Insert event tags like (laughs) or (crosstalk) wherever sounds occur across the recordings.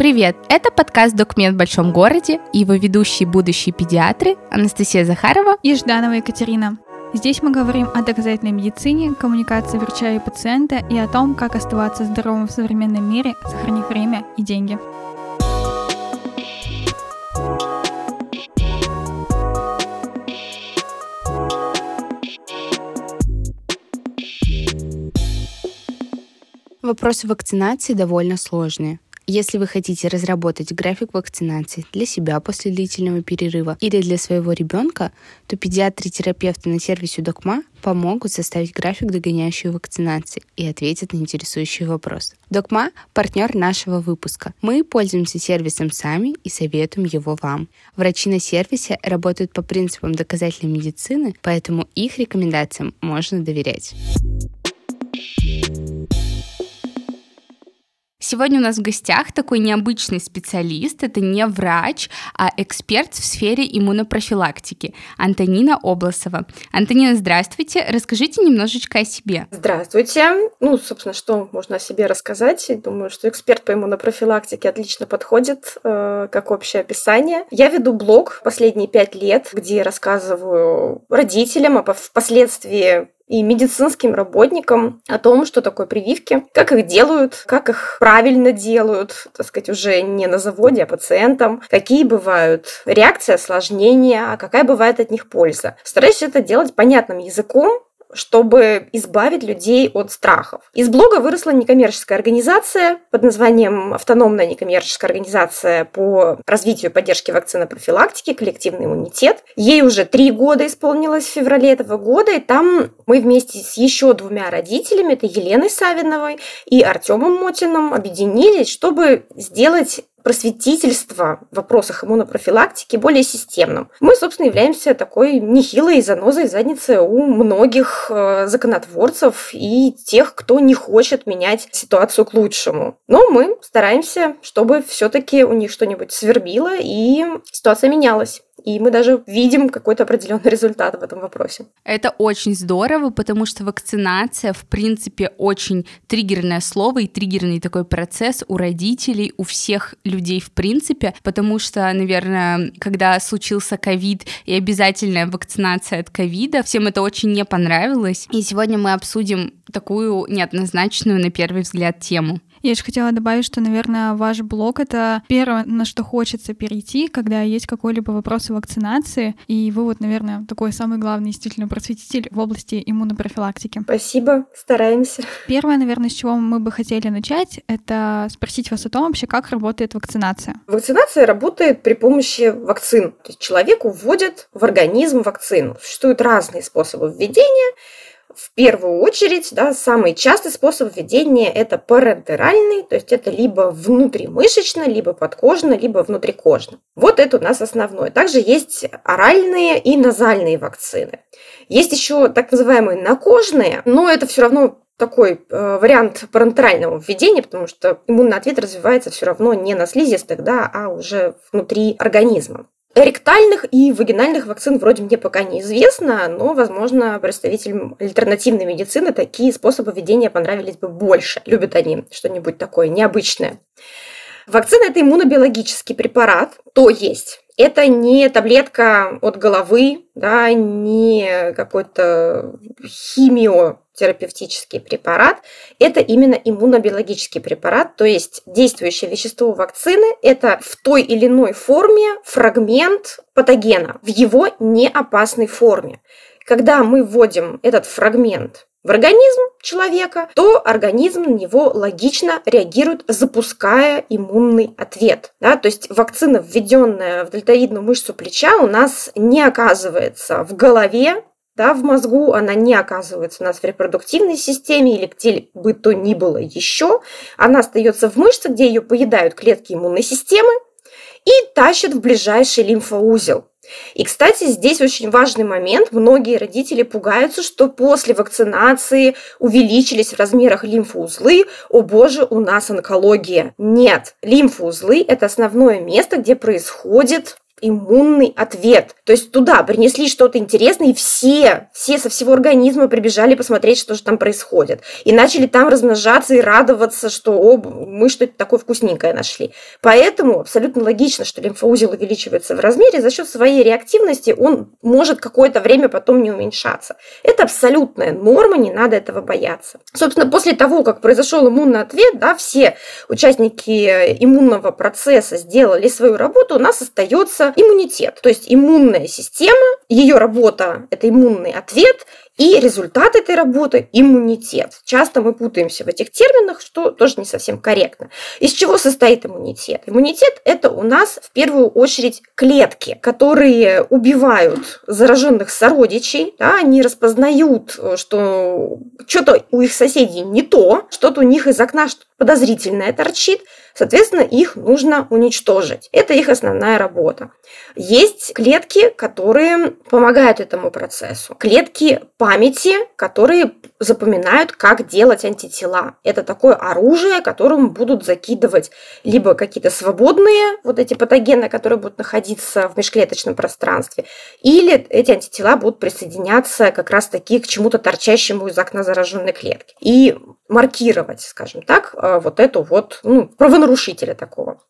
Привет! Это подкаст «Документ в большом городе» и его ведущие будущие педиатры Анастасия Захарова и Жданова Екатерина. Здесь мы говорим о доказательной медицине, коммуникации врача и пациента и о том, как оставаться здоровым в современном мире, сохранив время и деньги. Вопросы вакцинации довольно сложные. Если вы хотите разработать график вакцинации для себя после длительного перерыва или для своего ребенка, то педиатры-терапевты на сервисе Докма помогут составить график догоняющей вакцинации и ответят на интересующий вопрос. Докма – партнер нашего выпуска. Мы пользуемся сервисом сами и советуем его вам. Врачи на сервисе работают по принципам доказательной медицины, поэтому их рекомендациям можно доверять. Сегодня у нас в гостях такой необычный специалист. Это не врач, а эксперт в сфере иммунопрофилактики Антонина Обласова. Антонина, здравствуйте. Расскажите немножечко о себе. Здравствуйте. Ну, собственно, что можно о себе рассказать? Думаю, что эксперт по иммунопрофилактике отлично подходит э, как общее описание. Я веду блог последние пять лет, где рассказываю родителям, а впоследствии и медицинским работникам о том, что такое прививки, как их делают, как их правильно делают, так сказать, уже не на заводе, а пациентам, какие бывают реакции, осложнения, а какая бывает от них польза. Стараюсь это делать понятным языком, чтобы избавить людей от страхов. Из блога выросла некоммерческая организация под названием «Автономная некоммерческая организация по развитию и поддержке вакцинопрофилактики. Коллективный иммунитет». Ей уже три года исполнилось в феврале этого года, и там мы вместе с еще двумя родителями, это Еленой Савиновой и Артемом Мотиным, объединились, чтобы сделать просветительства в вопросах иммунопрофилактики более системным. Мы, собственно, являемся такой нехилой занозой задницы у многих э, законотворцев и тех, кто не хочет менять ситуацию к лучшему. Но мы стараемся, чтобы все-таки у них что-нибудь свербило и ситуация менялась. И мы даже видим какой-то определенный результат в этом вопросе. Это очень здорово, потому что вакцинация, в принципе, очень триггерное слово и триггерный такой процесс у родителей, у всех людей в принципе, потому что, наверное, когда случился ковид и обязательная вакцинация от ковида, всем это очень не понравилось. И сегодня мы обсудим такую неоднозначную, на первый взгляд, тему. Я еще хотела добавить, что, наверное, ваш блог — это первое, на что хочется перейти, когда есть какой-либо вопрос о вакцинации, и вы вот, наверное, такой самый главный действительно просветитель в области иммунопрофилактики. Спасибо, стараемся. Первое, наверное, с чего мы бы хотели начать, это спросить вас о том вообще, как работает вакцинация. Вакцинация работает при помощи вакцин. То есть человеку вводят в организм вакцину. Существуют разные способы введения, в первую очередь, да, самый частый способ введения – это парентеральный, то есть это либо внутримышечно, либо подкожно, либо внутрикожно. Вот это у нас основное. Также есть оральные и назальные вакцины. Есть еще так называемые накожные, но это все равно такой э, вариант парентерального введения, потому что иммунный ответ развивается все равно не на слизистых, да, а уже внутри организма. Ректальных и вагинальных вакцин вроде мне пока неизвестно, но, возможно, представителям альтернативной медицины такие способы введения понравились бы больше. Любят они что-нибудь такое необычное. Вакцина – это иммунобиологический препарат, то есть это не таблетка от головы, да, не какой-то химиотерапевтический препарат. Это именно иммунобиологический препарат, то есть действующее вещество вакцины – это в той или иной форме фрагмент патогена в его неопасной форме. Когда мы вводим этот фрагмент в организм человека, то организм на него логично реагирует, запуская иммунный ответ. Да? То есть вакцина, введенная в дельтоидную мышцу плеча, у нас не оказывается в голове, да, в мозгу, она не оказывается у нас в репродуктивной системе или где бы то ни было еще. Она остается в мышце, где ее поедают клетки иммунной системы и тащат в ближайший лимфоузел. И, кстати, здесь очень важный момент. Многие родители пугаются, что после вакцинации увеличились в размерах лимфоузлы. О боже, у нас онкология. Нет, лимфоузлы – это основное место, где происходит иммунный ответ. То есть туда принесли что-то интересное, и все, все со всего организма прибежали посмотреть, что же там происходит. И начали там размножаться и радоваться, что о, мы что-то такое вкусненькое нашли. Поэтому абсолютно логично, что лимфоузел увеличивается в размере, за счет своей реактивности он может какое-то время потом не уменьшаться. Это абсолютная норма, не надо этого бояться. Собственно, после того, как произошел иммунный ответ, да, все участники иммунного процесса сделали свою работу, у нас остается иммунитет. То есть иммунная система, ее работа – это иммунный ответ, и результат этой работы – иммунитет. Часто мы путаемся в этих терминах, что тоже не совсем корректно. Из чего состоит иммунитет? Иммунитет – это у нас в первую очередь клетки, которые убивают зараженных сородичей. Да, они распознают, что что-то у их соседей не то, что-то у них из окна что подозрительное торчит, Соответственно, их нужно уничтожить. Это их основная работа. Есть клетки, которые помогают этому процессу. Клетки памяти, которые запоминают, как делать антитела. Это такое оружие, которым будут закидывать либо какие-то свободные вот эти патогены, которые будут находиться в межклеточном пространстве, или эти антитела будут присоединяться как раз-таки к чему-то торчащему из окна зараженной клетки. И маркировать, скажем так, э, вот эту вот ну, правонарушителя такого.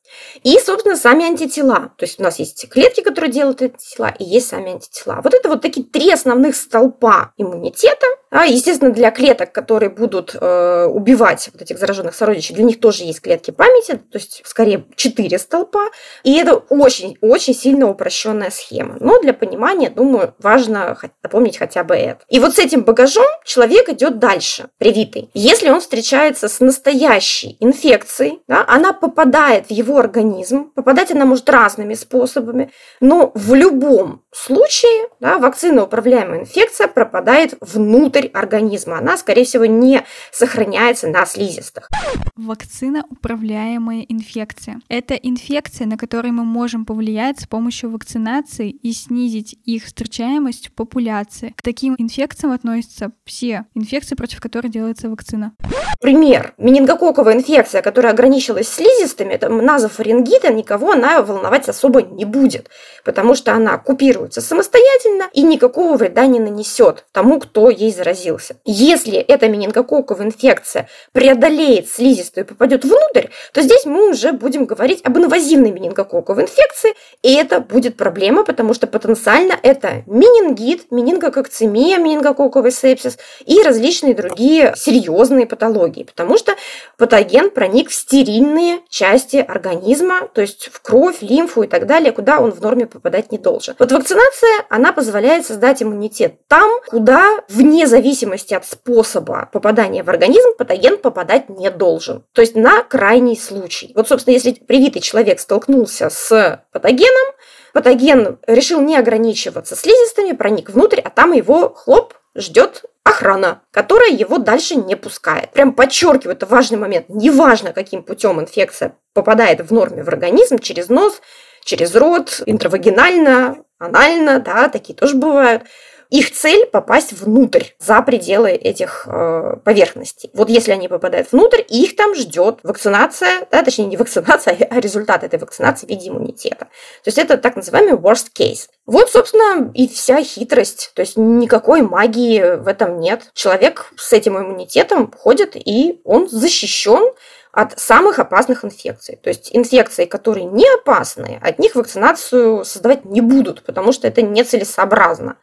И, собственно, сами антитела. То есть у нас есть клетки, которые делают антитела, и есть сами антитела. Вот это вот такие три основных столпа иммунитета. А, естественно, для клеток, которые будут э, убивать вот этих зараженных сородичей, для них тоже есть клетки памяти, то есть скорее четыре столпа. И это очень-очень сильно упрощенная схема. Но для понимания, думаю, важно напомнить хотя бы это. И вот с этим багажом человек идет дальше, привитый. Если он встречается с настоящей инфекцией, да, она попадает в его организм. Попадать она может разными способами, но в любом случае да, вакцина управляемая инфекция пропадает внутрь организма. Она, скорее всего, не сохраняется на слизистых. Вакцина управляемая инфекция. Это инфекция, на которые мы можем повлиять с помощью вакцинации и снизить их встречаемость в популяции. К таким инфекциям относятся все инфекции, против которых делается вакцина. Пример. Менингококковая инфекция, которая ограничилась слизистыми, это назофарингита, никого она волновать особо не будет, потому что она купируется самостоятельно и никакого вреда не нанесет тому, кто ей заразился. Если эта менингококковая инфекция преодолеет слизистую и попадет внутрь, то здесь мы уже будем говорить об инвазивной менингококковой инфекции, и это будет проблема, потому что потенциально это менингит, менингококцемия, менингококковый сепсис и различные другие серьезные патологии, потому что патоген проник в стерильные части организма, то есть в кровь, лимфу и так далее, куда он в норме попадать не должен. Вот вакцинация, она позволяет создать иммунитет там, куда вне зависимости от способа попадания в организм патоген попадать не должен. То есть на крайний случай. Вот, собственно, если привитый человек столкнулся с патогеном, патоген решил не ограничиваться слизистыми, проник внутрь, а там его хлоп ждет охрана, которая его дальше не пускает. Прям подчеркиваю, это важный момент. Неважно, каким путем инфекция попадает в норме в организм, через нос, через рот, интравагинально, анально, да, такие тоже бывают. Их цель попасть внутрь, за пределы этих э, поверхностей. Вот если они попадают внутрь, их там ждет вакцинация, да, точнее не вакцинация, а результат этой вакцинации в виде иммунитета. То есть это так называемый worst case. Вот, собственно, и вся хитрость. То есть никакой магии в этом нет. Человек с этим иммунитетом ходит, и он защищен от самых опасных инфекций. То есть инфекции, которые не опасные, от них вакцинацию создавать не будут, потому что это нецелесообразно.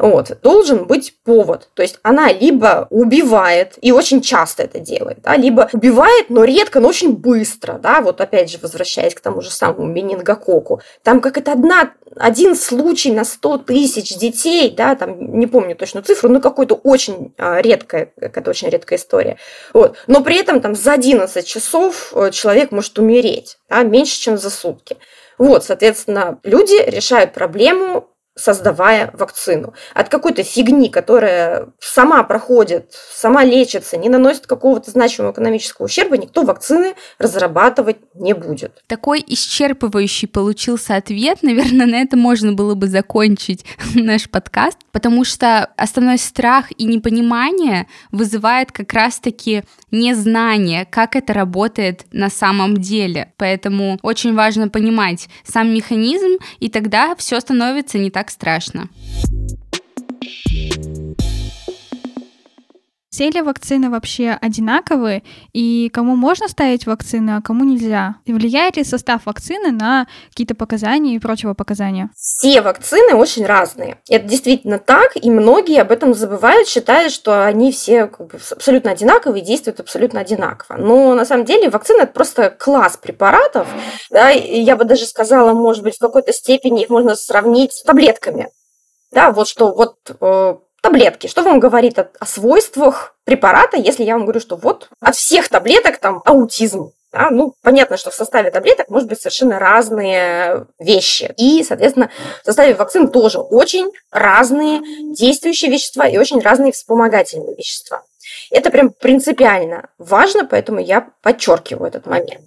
Вот. Должен быть повод. То есть она либо убивает, и очень часто это делает, да, либо убивает, но редко, но очень быстро. Да, вот опять же, возвращаясь к тому же самому менингококу. Там как это одна, один случай на 100 тысяч детей, да, там не помню точно цифру, но какой-то очень а, редкая, какая-то очень редкая история. Вот. Но при этом там за 11 часов э, человек может умереть, да, меньше, чем за сутки. Вот, соответственно, люди решают проблему создавая вакцину. От какой-то фигни, которая сама проходит, сама лечится, не наносит какого-то значимого экономического ущерба, никто вакцины разрабатывать не будет. Такой исчерпывающий получился ответ. Наверное, на это можно было бы закончить (laughs) наш подкаст, потому что основной страх и непонимание вызывает как раз-таки незнание, как это работает на самом деле. Поэтому очень важно понимать сам механизм, и тогда все становится не так страшно. Все ли вакцины вообще одинаковые, и кому можно ставить вакцины, а кому нельзя? И влияет ли состав вакцины на какие-то показания и противопоказания? Все вакцины очень разные. Это действительно так, и многие об этом забывают, считая, что они все как бы, абсолютно одинаковые, действуют абсолютно одинаково. Но на самом деле вакцина – это просто класс препаратов. Да, и я бы даже сказала, может быть, в какой-то степени их можно сравнить с таблетками. Да, вот что вот э, таблетки. Что вам говорит о, о свойствах препарата, если я вам говорю, что вот от всех таблеток там аутизм. Да, ну, понятно, что в составе таблеток может быть совершенно разные вещи. И, соответственно, в составе вакцин тоже очень разные действующие вещества и очень разные вспомогательные вещества. Это прям принципиально важно, поэтому я подчеркиваю этот момент.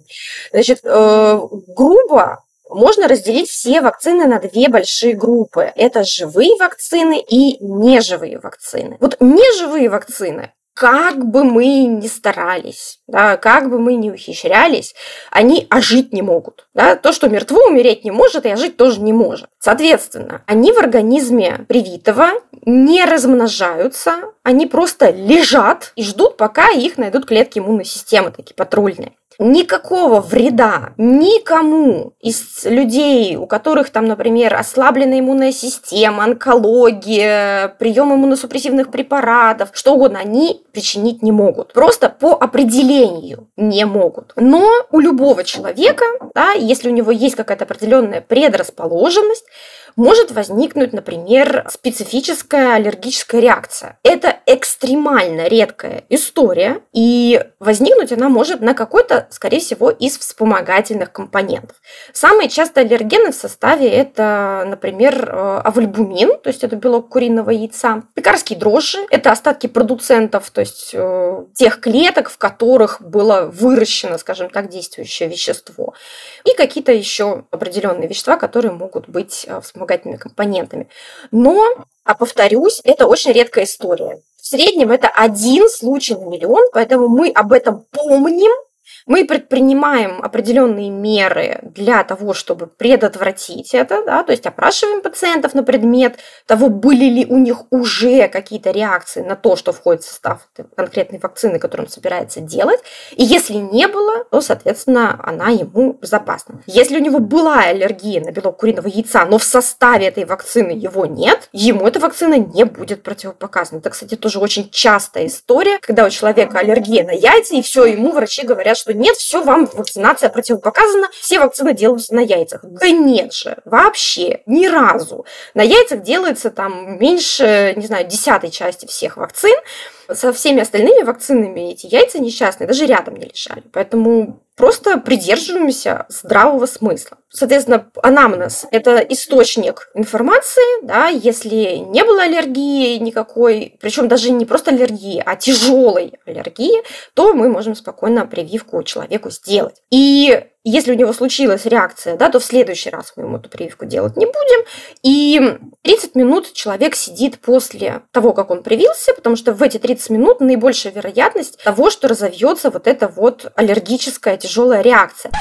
Значит, э, грубо можно разделить все вакцины на две большие группы. Это живые вакцины и неживые вакцины. Вот неживые вакцины как бы мы ни старались, да, как бы мы ни ухищрялись, они ожить не могут. Да? То, что мертво, умереть не может, и ожить тоже не может. Соответственно, они в организме привитого не размножаются, они просто лежат и ждут, пока их найдут клетки иммунной системы, такие патрульные никакого вреда никому из людей, у которых там, например, ослабленная иммунная система, онкология, прием иммуносупрессивных препаратов, что угодно, они причинить не могут. Просто по определению не могут. Но у любого человека, да, если у него есть какая-то определенная предрасположенность, может возникнуть, например, специфическая аллергическая реакция. Это экстремально редкая история, и возникнуть она может на какой-то, скорее всего, из вспомогательных компонентов. Самые частые аллергены в составе это, например, э, авальбумин, то есть это белок куриного яйца, пекарские дрожжи, это остатки продуцентов, то есть э, тех клеток, в которых было выращено, скажем так, действующее вещество, и какие-то еще определенные вещества, которые могут быть э, вспомогательными вспомогательными компонентами. Но, а повторюсь, это очень редкая история. В среднем это один случай на миллион, поэтому мы об этом помним, мы предпринимаем определенные меры для того, чтобы предотвратить это, да, то есть опрашиваем пациентов на предмет того, были ли у них уже какие-то реакции на то, что входит в состав конкретной вакцины, которую он собирается делать. И если не было, то, соответственно, она ему безопасна. Если у него была аллергия на белок куриного яйца, но в составе этой вакцины его нет, ему эта вакцина не будет противопоказана. Это, кстати, тоже очень частая история, когда у человека аллергия на яйца, и все, ему врачи говорят, что нет, все, вам вакцинация противопоказана, все вакцины делаются на яйцах. Да нет же, вообще, ни разу. На яйцах делается там меньше, не знаю, десятой части всех вакцин. Со всеми остальными вакцинами эти яйца несчастные даже рядом не лежали. Поэтому просто придерживаемся здравого смысла. Соответственно, анамнез – это источник информации, да, если не было аллергии никакой, причем даже не просто аллергии, а тяжелой аллергии, то мы можем спокойно прививку человеку сделать. И если у него случилась реакция, да, то в следующий раз мы ему эту прививку делать не будем. И 30 минут человек сидит после того, как он привился, потому что в эти 30 минут наибольшая вероятность того, что разовьется вот эта вот аллергическая тяжелая реакция.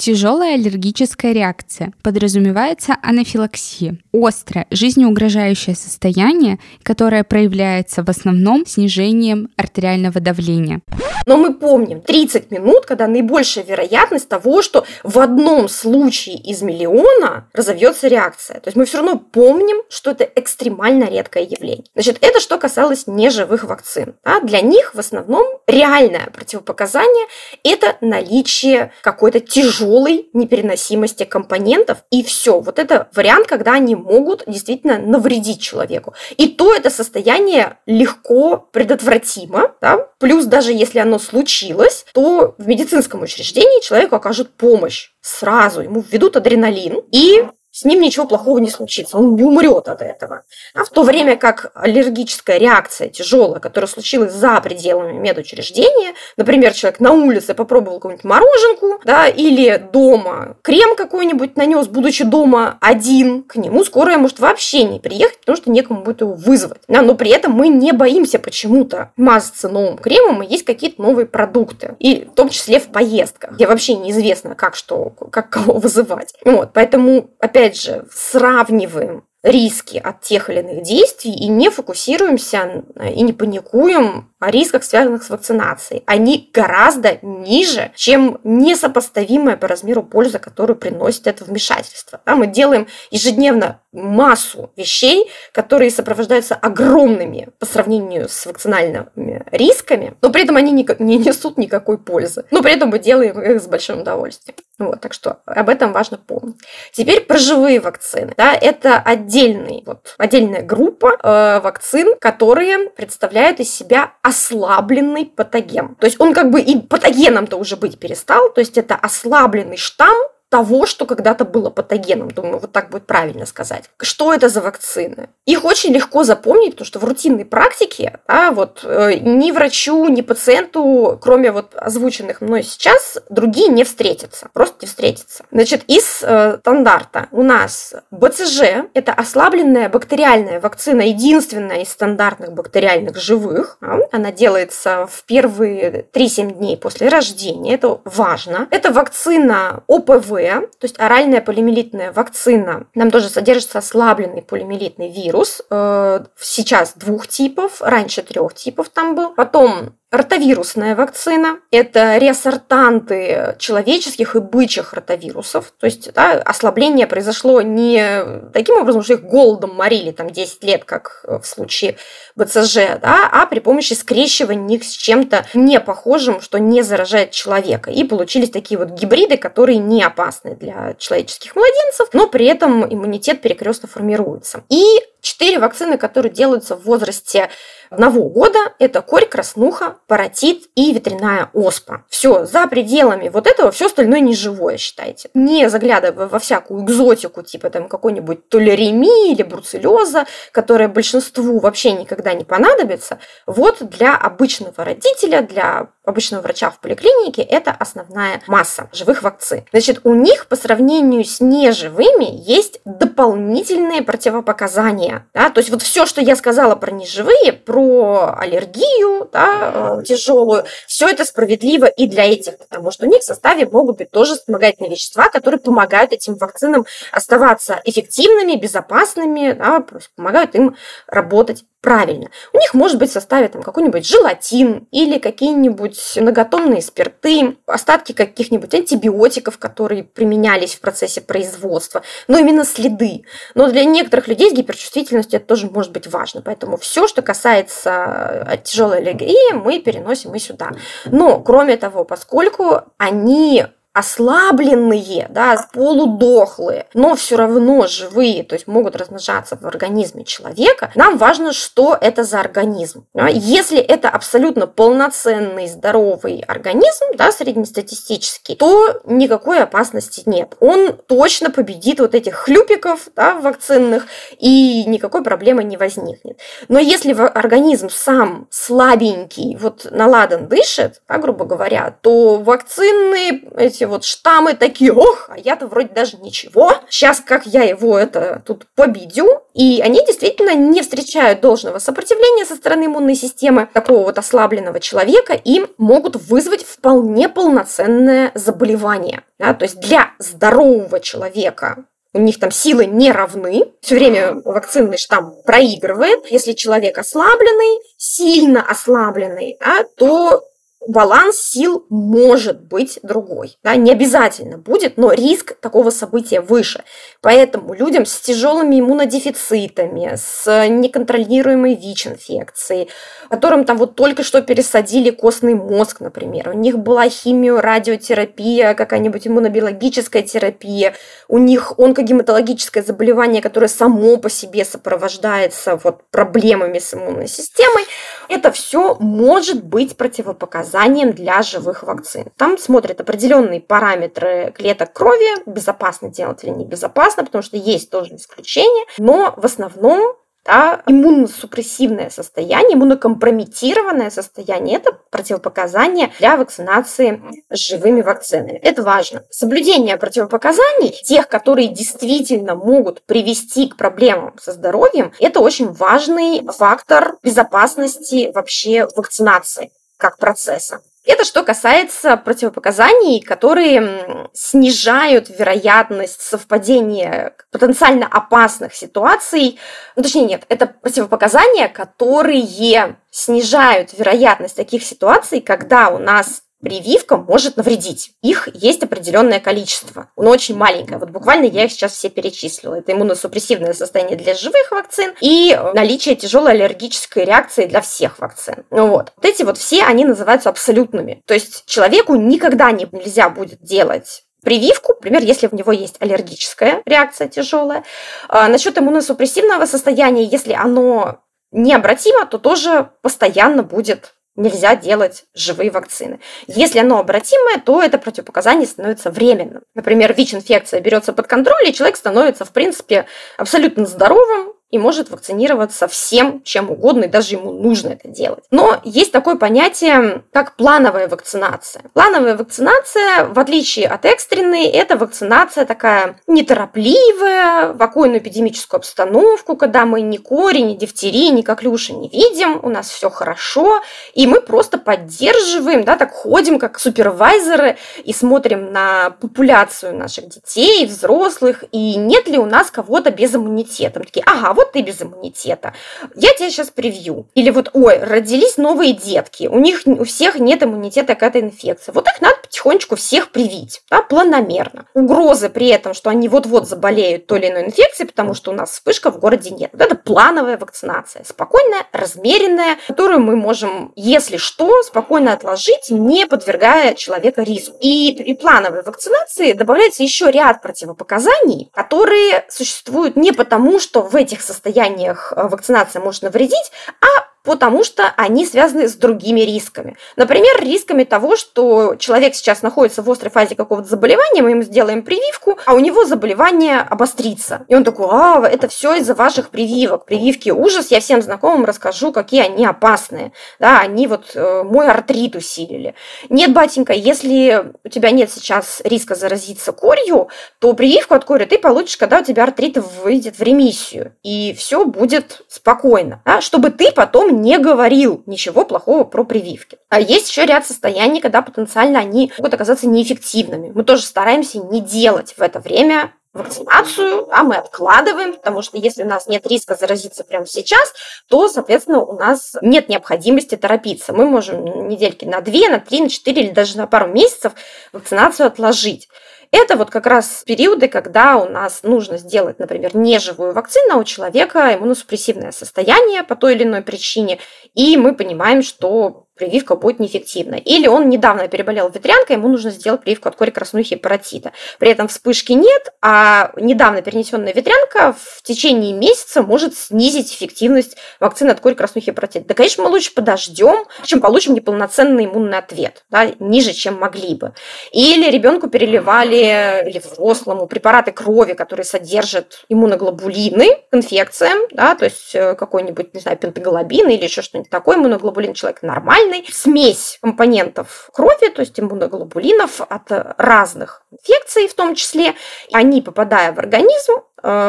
Тяжелая аллергическая реакция подразумевается анафилаксия, острое, жизнеугрожающее состояние, которое проявляется в основном снижением артериального давления. Но мы помним 30 минут, когда наибольшая вероятность того, что в одном случае из миллиона разовьется реакция. То есть мы все равно помним, что это экстремально редкое явление. Значит, это что касалось неживых вакцин. Да? Для них в основном реальное противопоказание – это наличие какой-то тяжелой тяжелой непереносимости компонентов, и все. Вот это вариант, когда они могут действительно навредить человеку. И то это состояние легко предотвратимо, да? плюс даже если оно случилось, то в медицинском учреждении человеку окажут помощь сразу, ему введут адреналин, и с ним ничего плохого не случится, он не умрет от этого. А в то время как аллергическая реакция тяжелая, которая случилась за пределами медучреждения, например, человек на улице попробовал какую-нибудь мороженку, да, или дома крем какой-нибудь нанес, будучи дома один, к нему скорая может вообще не приехать, потому что некому будет его вызвать. Да, но при этом мы не боимся почему-то мазаться новым кремом, и есть какие-то новые продукты. И в том числе в поездках, где вообще неизвестно, как что, как кого вызывать. Вот, поэтому, опять опять же, сравниваем риски от тех или иных действий и не фокусируемся и не паникуем о рисках, связанных с вакцинацией. Они гораздо ниже, чем несопоставимая по размеру польза, которую приносит это вмешательство. Да, мы делаем ежедневно массу вещей, которые сопровождаются огромными по сравнению с вакцинальными рисками, но при этом они не, не несут никакой пользы. Но при этом мы делаем их с большим удовольствием. Вот, так что об этом важно помнить. Теперь про живые вакцины. Да, это отдельный, вот, отдельная группа э, вакцин, которые представляют из себя ослабленный патоген. То есть он как бы и патогеном-то уже быть перестал, то есть это ослабленный штамм, того, что когда-то было патогеном. Думаю, вот так будет правильно сказать. Что это за вакцины? Их очень легко запомнить, потому что в рутинной практике да, вот, э, ни врачу, ни пациенту, кроме вот озвученных мной сейчас, другие не встретятся. Просто не встретятся. Значит, из э, стандарта у нас БЦЖ – это ослабленная бактериальная вакцина, единственная из стандартных бактериальных живых. Да, она делается в первые 3-7 дней после рождения. Это важно. Это вакцина ОПВ, то есть оральная полимелитная вакцина, там тоже содержится ослабленный полимелитный вирус, э, сейчас двух типов, раньше трех типов там был. Потом Ротовирусная вакцина – это реассортанты человеческих и бычьих ротовирусов. То есть да, ослабление произошло не таким образом, что их голодом морили там 10 лет, как в случае БЦЖ, да, а при помощи скрещивания их с чем-то не похожим, что не заражает человека. И получились такие вот гибриды, которые не опасны для человеческих младенцев, но при этом иммунитет перекрестно формируется. И четыре вакцины, которые делаются в возрасте одного года это корь, краснуха, паротит и ветряная оспа. Все, за пределами вот этого все остальное не живое, считайте. Не заглядывая во всякую экзотику, типа там какой-нибудь толеремии или бруцеллеза, которая большинству вообще никогда не понадобится, вот для обычного родителя, для обычного врача в поликлинике это основная масса живых вакцин. Значит, у них по сравнению с неживыми есть дополнительные противопоказания. Да? То есть вот все, что я сказала про неживые, про аллергию да, э, тяжелую, все это справедливо и для этих, потому что у них в составе могут быть тоже вспомогательные вещества, которые помогают этим вакцинам оставаться эффективными, безопасными, да, помогают им работать правильно. У них может быть в составе там какой-нибудь желатин или какие-нибудь многотонные спирты, остатки каких-нибудь антибиотиков, которые применялись в процессе производства, но именно следы. Но для некоторых людей с гиперчувствительностью это тоже может быть важно. Поэтому все, что касается э, тяжелой аллергии, мы переносим и сюда. Но, кроме того, поскольку они ослабленные, да, полудохлые, но все равно живые, то есть могут размножаться в организме человека, нам важно, что это за организм. Если это абсолютно полноценный здоровый организм, да, среднестатистический, то никакой опасности нет. Он точно победит вот этих хлюпиков да, вакцинных, и никакой проблемы не возникнет. Но если организм сам слабенький, вот наладан дышит, да, грубо говоря, то вакцины эти эти вот штаммы такие, ох, а я-то вроде даже ничего. Сейчас как я его это тут победю. И они действительно не встречают должного сопротивления со стороны иммунной системы такого вот ослабленного человека и могут вызвать вполне полноценное заболевание. Да? То есть для здорового человека у них там силы не равны, все время вакцинный штамм проигрывает. Если человек ослабленный, сильно ослабленный, да, то баланс сил может быть другой. Да? Не обязательно будет, но риск такого события выше. Поэтому людям с тяжелыми иммунодефицитами, с неконтролируемой ВИЧ-инфекцией, которым там вот только что пересадили костный мозг, например, у них была химиорадиотерапия, какая-нибудь иммунобиологическая терапия, у них онкогематологическое заболевание, которое само по себе сопровождается вот проблемами с иммунной системой, это все может быть противопоказано противопоказанием для живых вакцин. Там смотрят определенные параметры клеток крови, безопасно делать или небезопасно, потому что есть тоже исключения, но в основном да, иммуносупрессивное состояние, иммунокомпрометированное состояние – это противопоказание для вакцинации живыми вакцинами. Это важно. Соблюдение противопоказаний, тех, которые действительно могут привести к проблемам со здоровьем, это очень важный фактор безопасности вообще вакцинации как процесса. Это что касается противопоказаний, которые снижают вероятность совпадения потенциально опасных ситуаций. Ну, точнее, нет, это противопоказания, которые снижают вероятность таких ситуаций, когда у нас прививка может навредить. Их есть определенное количество, но очень маленькое. Вот буквально я их сейчас все перечислила. Это иммуносупрессивное состояние для живых вакцин и наличие тяжелой аллергической реакции для всех вакцин. Ну вот. Вот эти вот все, они называются абсолютными. То есть человеку никогда не, нельзя будет делать прививку, например, если у него есть аллергическая реакция тяжелая. А, насчет иммуносупрессивного состояния, если оно необратимо, то тоже постоянно будет нельзя делать живые вакцины. Если оно обратимое, то это противопоказание становится временным. Например, ВИЧ-инфекция берется под контроль, и человек становится, в принципе, абсолютно здоровым, и может вакцинироваться всем, чем угодно, и даже ему нужно это делать. Но есть такое понятие, как плановая вакцинация. Плановая вакцинация, в отличие от экстренной, это вакцинация такая неторопливая, в окойную эпидемическую обстановку, когда мы ни кори, ни дифтерии, ни коклюши не видим, у нас все хорошо, и мы просто поддерживаем, да, так ходим как супервайзеры и смотрим на популяцию наших детей, взрослых, и нет ли у нас кого-то без иммунитета. Мы такие, ага, вот ты без иммунитета, я тебя сейчас привью. Или вот, ой, родились новые детки, у них у всех нет иммунитета какая-то инфекция. Вот их надо потихонечку всех привить, да, планомерно. Угрозы при этом, что они вот-вот заболеют той или иной инфекцией, потому что у нас вспышка в городе нет. Вот это плановая вакцинация, спокойная, размеренная, которую мы можем, если что, спокойно отложить, не подвергая человека риску. И при плановой вакцинации добавляется еще ряд противопоказаний, которые существуют не потому, что в этих состояниях э, вакцинация может навредить, а потому что они связаны с другими рисками. Например, рисками того, что человек сейчас находится в острой фазе какого-то заболевания, мы ему сделаем прививку, а у него заболевание обострится. И он такой, а, это все из-за ваших прививок. Прививки ужас, я всем знакомым расскажу, какие они опасные. Да, они вот э, мой артрит усилили. Нет, батенька, если у тебя нет сейчас риска заразиться корью, то прививку от кори ты получишь, когда у тебя артрит выйдет в ремиссию. И все будет спокойно. Да, чтобы ты потом не говорил ничего плохого про прививки. А есть еще ряд состояний, когда потенциально они могут оказаться неэффективными. Мы тоже стараемся не делать в это время вакцинацию, а мы откладываем, потому что если у нас нет риска заразиться прямо сейчас, то, соответственно, у нас нет необходимости торопиться. Мы можем недельки на две, на три, на четыре или даже на пару месяцев вакцинацию отложить. Это вот как раз периоды, когда у нас нужно сделать, например, неживую вакцину, а у человека иммуносупрессивное состояние по той или иной причине, и мы понимаем, что прививка будет неэффективна. Или он недавно переболел ветрянкой, ему нужно сделать прививку от кори краснухи и паротита. При этом вспышки нет, а недавно перенесенная ветрянка в течение месяца может снизить эффективность вакцины от кори краснухи и паротита. Да, конечно, мы лучше подождем, чем получим неполноценный иммунный ответ, да, ниже, чем могли бы. Или ребенку переливали, или взрослому, препараты крови, которые содержат иммуноглобулины к инфекциям, да, то есть э, какой-нибудь, не знаю, пентаглобин или еще что-нибудь такое, иммуноглобулин человек нормальный, нормальный, смесь компонентов крови, то есть иммуноглобулинов от разных инфекций в том числе. Они, попадая в организм,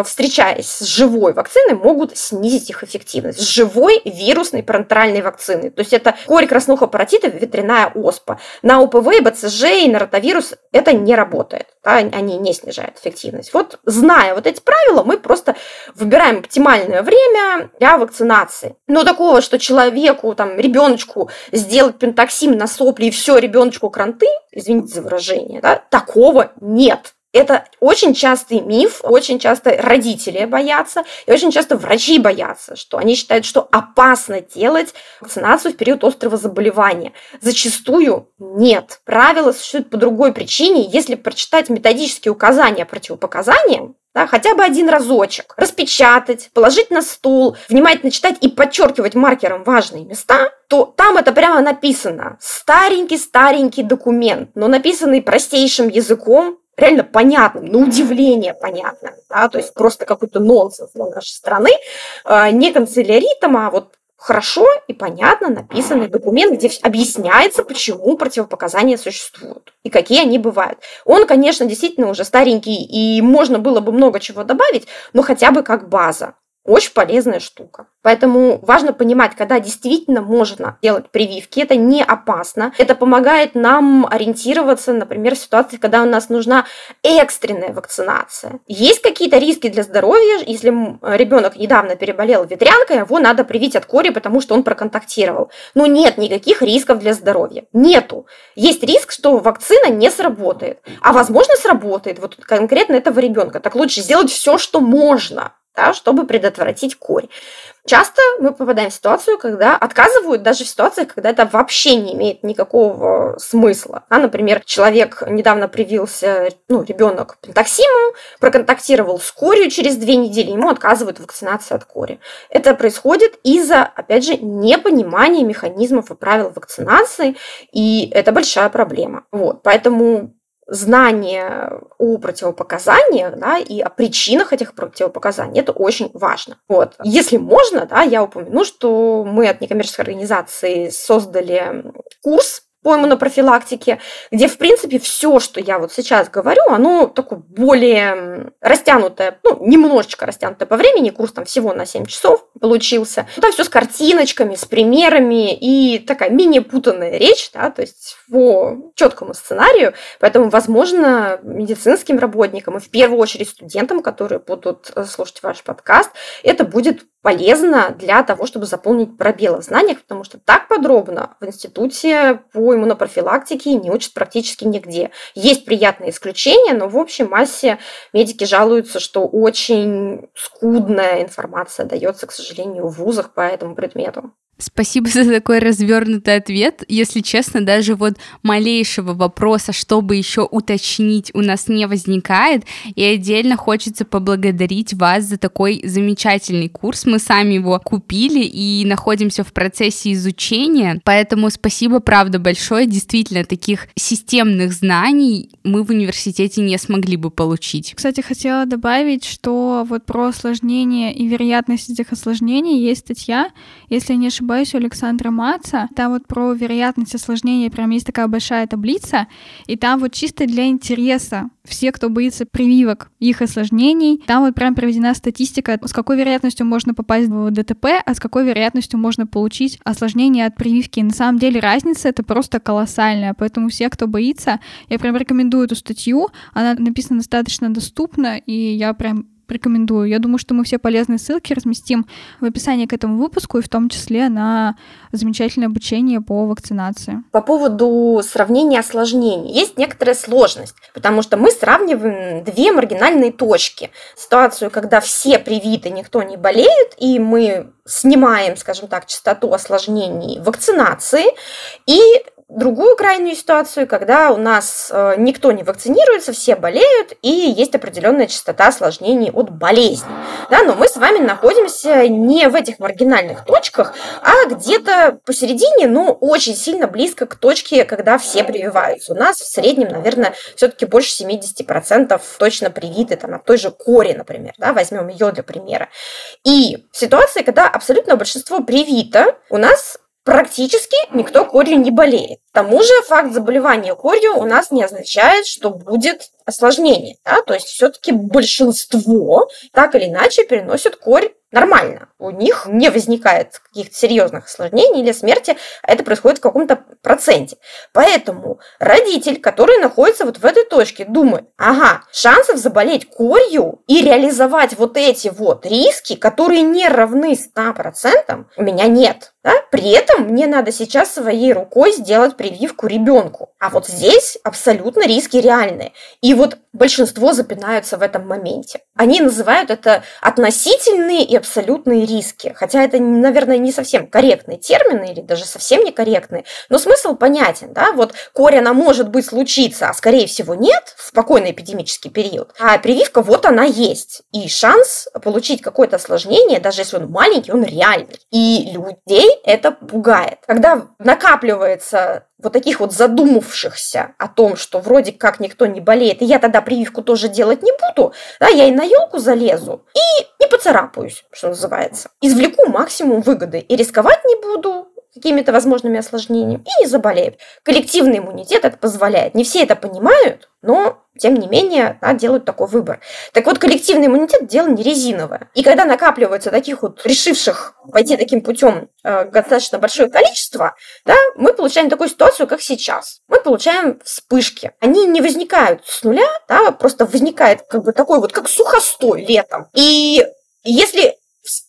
встречаясь с живой вакциной, могут снизить их эффективность. С живой вирусной парентеральной вакцины. То есть это корь краснуха паротита, ветряная оспа. На ОПВ, БЦЖ и на ротавирус это не работает. Да, они не снижают эффективность. Вот зная вот эти правила, мы просто выбираем оптимальное время для вакцинации. Но такого, что человеку, там, ребеночку сделать пентоксим на сопли и все, ребеночку кранты, извините за выражение, да, такого нет. Это очень частый миф, очень часто родители боятся, и очень часто врачи боятся, что они считают, что опасно делать вакцинацию в период острого заболевания. Зачастую нет. Правила существуют по другой причине. Если прочитать методические указания противопоказаниям, да, хотя бы один разочек, распечатать, положить на стул, внимательно читать и подчеркивать маркером важные места, то там это прямо написано. Старенький-старенький документ, но написанный простейшим языком, реально понятным, на удивление понятным, да, то есть просто какой-то нонсенс для нашей страны, э, не канцеляритом, а вот хорошо и понятно написанный документ, где объясняется, почему противопоказания существуют и какие они бывают. Он, конечно, действительно уже старенький, и можно было бы много чего добавить, но хотя бы как база. Очень полезная штука. Поэтому важно понимать, когда действительно можно делать прививки, это не опасно. Это помогает нам ориентироваться, например, в ситуации, когда у нас нужна экстренная вакцинация. Есть какие-то риски для здоровья, если ребенок недавно переболел ветрянкой, его надо привить от кори, потому что он проконтактировал. Но нет никаких рисков для здоровья. Нету. Есть риск, что вакцина не сработает. А возможно сработает вот конкретно этого ребенка. Так лучше сделать все, что можно да, чтобы предотвратить корь. Часто мы попадаем в ситуацию, когда отказывают даже в ситуациях, когда это вообще не имеет никакого смысла. Да, например, человек недавно привился, ну, ребенок пентоксиму, проконтактировал с корью через две недели, ему отказывают в вакцинации от кори. Это происходит из-за, опять же, непонимания механизмов и правил вакцинации, и это большая проблема. Вот, поэтому знание о противопоказаниях да, и о причинах этих противопоказаний, это очень важно. Вот. Если можно, да, я упомяну, что мы от некоммерческой организации создали курс по иммунопрофилактике, где, в принципе, все, что я вот сейчас говорю, оно такое более растянутое, ну, немножечко растянутое по времени, курс там всего на 7 часов получился. Там все с картиночками, с примерами и такая менее путанная речь, да, то есть по четкому сценарию, поэтому, возможно, медицинским работникам и в первую очередь студентам, которые будут э, слушать ваш подкаст, это будет полезно для того, чтобы заполнить пробелы в знаниях, потому что так подробно в институте по иммунопрофилактике не учат практически нигде. Есть приятные исключения, но в общей массе медики жалуются, что очень скудная информация дается, к сожалению, в вузах по этому предмету. Спасибо за такой развернутый ответ. Если честно, даже вот малейшего вопроса, чтобы еще уточнить, у нас не возникает. И отдельно хочется поблагодарить вас за такой замечательный курс. Мы сами его купили и находимся в процессе изучения. Поэтому спасибо, правда, большое. Действительно, таких системных знаний мы в университете не смогли бы получить. Кстати, хотела добавить, что вот про осложнения и вероятность этих осложнений есть статья, если я не ошибаюсь, у Александра Маца. Там вот про вероятность осложнения прям есть такая большая таблица, и там вот чисто для интереса все, кто боится прививок, их осложнений, там вот прям проведена статистика, с какой вероятностью можно попасть в ДТП, а с какой вероятностью можно получить осложнение от прививки. И на самом деле разница это просто колоссальная, поэтому все, кто боится, я прям рекомендую эту статью, она написана достаточно доступно, и я прям рекомендую. Я думаю, что мы все полезные ссылки разместим в описании к этому выпуску, и в том числе на замечательное обучение по вакцинации. По поводу сравнения осложнений. Есть некоторая сложность, потому что мы сравниваем две маргинальные точки. Ситуацию, когда все привиты, никто не болеет, и мы снимаем, скажем так, частоту осложнений вакцинации, и другую крайнюю ситуацию, когда у нас э, никто не вакцинируется, все болеют, и есть определенная частота осложнений от болезни. Да, но мы с вами находимся не в этих маргинальных точках, а где-то посередине, но очень сильно близко к точке, когда все прививаются. У нас в среднем, наверное, все-таки больше 70% точно привиты там, от той же кори, например, да, возьмем ее для примера. И ситуация, когда абсолютно большинство привито, у нас практически никто корью не болеет. К тому же факт заболевания корью у нас не означает, что будет осложнение. Да? То есть все-таки большинство так или иначе переносит корь нормально. У них не возникает каких-то серьезных осложнений или смерти, а это происходит в каком-то проценте. Поэтому родитель, который находится вот в этой точке, думает, ага, шансов заболеть корью и реализовать вот эти вот риски, которые не равны 100%, у меня нет. Да? При этом мне надо сейчас своей рукой сделать прививку ребенку. А вот здесь абсолютно риски реальные. И вот большинство запинаются в этом моменте. Они называют это относительные и абсолютные риски. Хотя это, наверное, не совсем корректные термины или даже совсем некорректные. Но смысл понятен. Да? Вот корь, она может быть случиться, а скорее всего нет в спокойный эпидемический период. А прививка вот она есть. И шанс получить какое-то осложнение, даже если он маленький, он реальный. И людей это пугает. Когда накапливается вот таких вот задумавшихся о том, что вроде как никто не болеет, и я тогда прививку тоже делать не буду, да, я и на елку залезу, и не поцарапаюсь, что называется. Извлеку максимум выгоды, и рисковать не буду, какими-то возможными осложнениями и не заболеют. Коллективный иммунитет это позволяет. Не все это понимают, но тем не менее да, делают такой выбор. Так вот, коллективный иммунитет дело не резиновое. И когда накапливается таких вот решивших пойти таким путем э, достаточно большое количество, да, мы получаем такую ситуацию, как сейчас. Мы получаем вспышки. Они не возникают с нуля, да, просто возникает как бы такой вот, как сухостой летом. И если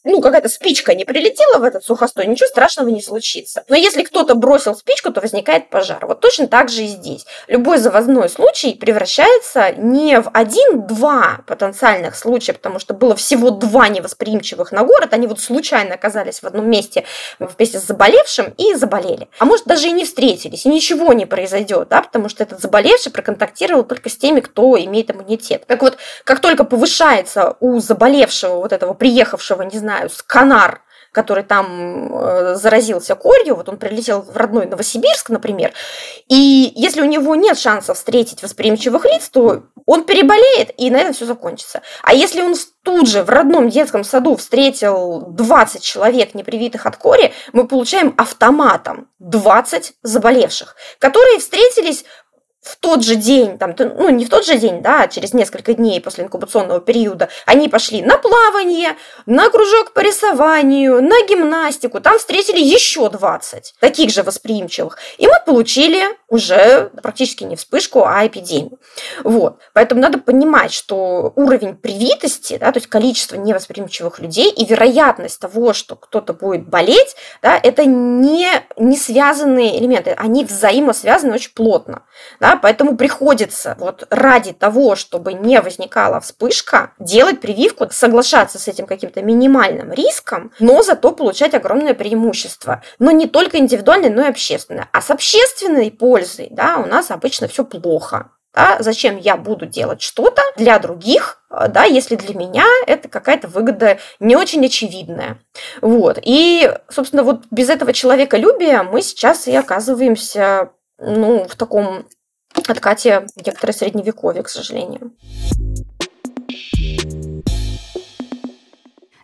ну, какая-то спичка не прилетела в этот сухостой, ничего страшного не случится. Но если кто-то бросил спичку, то возникает пожар. Вот точно так же и здесь. Любой завозной случай превращается не в один-два потенциальных случая, потому что было всего два невосприимчивых на город, они вот случайно оказались в одном месте вместе с заболевшим и заболели. А может, даже и не встретились, и ничего не произойдет, да, потому что этот заболевший проконтактировал только с теми, кто имеет иммунитет. Так вот, как только повышается у заболевшего вот этого приехавшего, не знаю, знаю, с Канар, который там э, заразился корью, вот он прилетел в родной Новосибирск, например, и если у него нет шанса встретить восприимчивых лиц, то он переболеет, и на этом все закончится. А если он тут же в родном детском саду встретил 20 человек, непривитых от кори, мы получаем автоматом 20 заболевших, которые встретились в тот же день, там, ну не в тот же день, да, а через несколько дней после инкубационного периода, они пошли на плавание, на кружок по рисованию, на гимнастику, там встретили еще 20 таких же восприимчивых. И мы получили уже практически не вспышку, а эпидемию. Вот. Поэтому надо понимать, что уровень привитости, да, то есть количество невосприимчивых людей и вероятность того, что кто-то будет болеть, да, это не, не связанные элементы, они взаимосвязаны очень плотно. Да, поэтому приходится вот ради того, чтобы не возникала вспышка, делать прививку, соглашаться с этим каким-то минимальным риском, но зато получать огромное преимущество. Но не только индивидуальное, но и общественное. А с общественной пользой, да, у нас обычно все плохо. Да, зачем я буду делать что-то для других, да, если для меня это какая-то выгода не очень очевидная. Вот. И, собственно, вот без этого человеколюбия мы сейчас и оказываемся ну, в таком откате некоторое средневековье, к сожалению.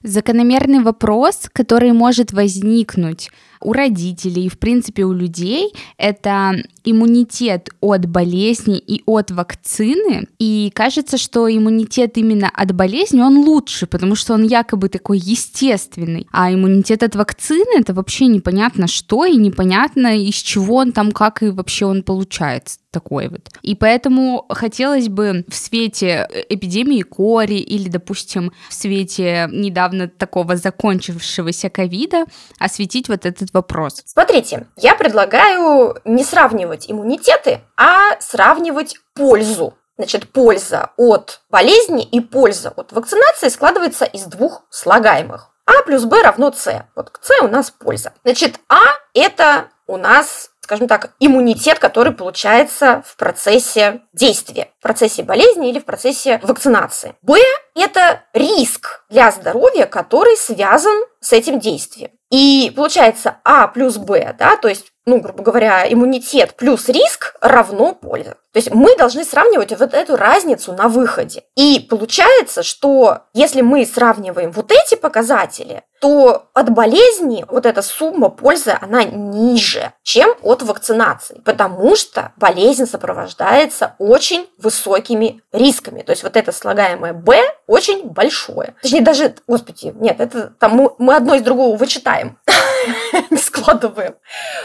Закономерный вопрос, который может возникнуть у родителей в принципе, у людей, это иммунитет от болезни и от вакцины. И кажется, что иммунитет именно от болезни, он лучше, потому что он якобы такой естественный. А иммунитет от вакцины, это вообще непонятно что и непонятно из чего он там, как и вообще он получается такой вот. И поэтому хотелось бы в свете эпидемии кори или, допустим, в свете недавно такого закончившегося ковида осветить вот этот вопрос. Смотрите, я предлагаю не сравнивать иммунитеты, а сравнивать пользу. Значит, польза от болезни и польза от вакцинации складывается из двух слагаемых. А плюс Б равно С. Вот к С у нас польза. Значит, А это у нас скажем так, иммунитет, который получается в процессе действия, в процессе болезни или в процессе вакцинации. Б – это риск для здоровья, который связан с этим действием. И получается А плюс Б, да, то есть ну, грубо говоря, иммунитет плюс риск равно польза. То есть мы должны сравнивать вот эту разницу на выходе. И получается, что если мы сравниваем вот эти показатели, то от болезни вот эта сумма пользы, она ниже, чем от вакцинации, потому что болезнь сопровождается очень высокими рисками. То есть вот это слагаемое «Б» очень большое. Точнее, даже, господи, нет, это там мы, мы одно из другого вычитаем, (laughs) складываем.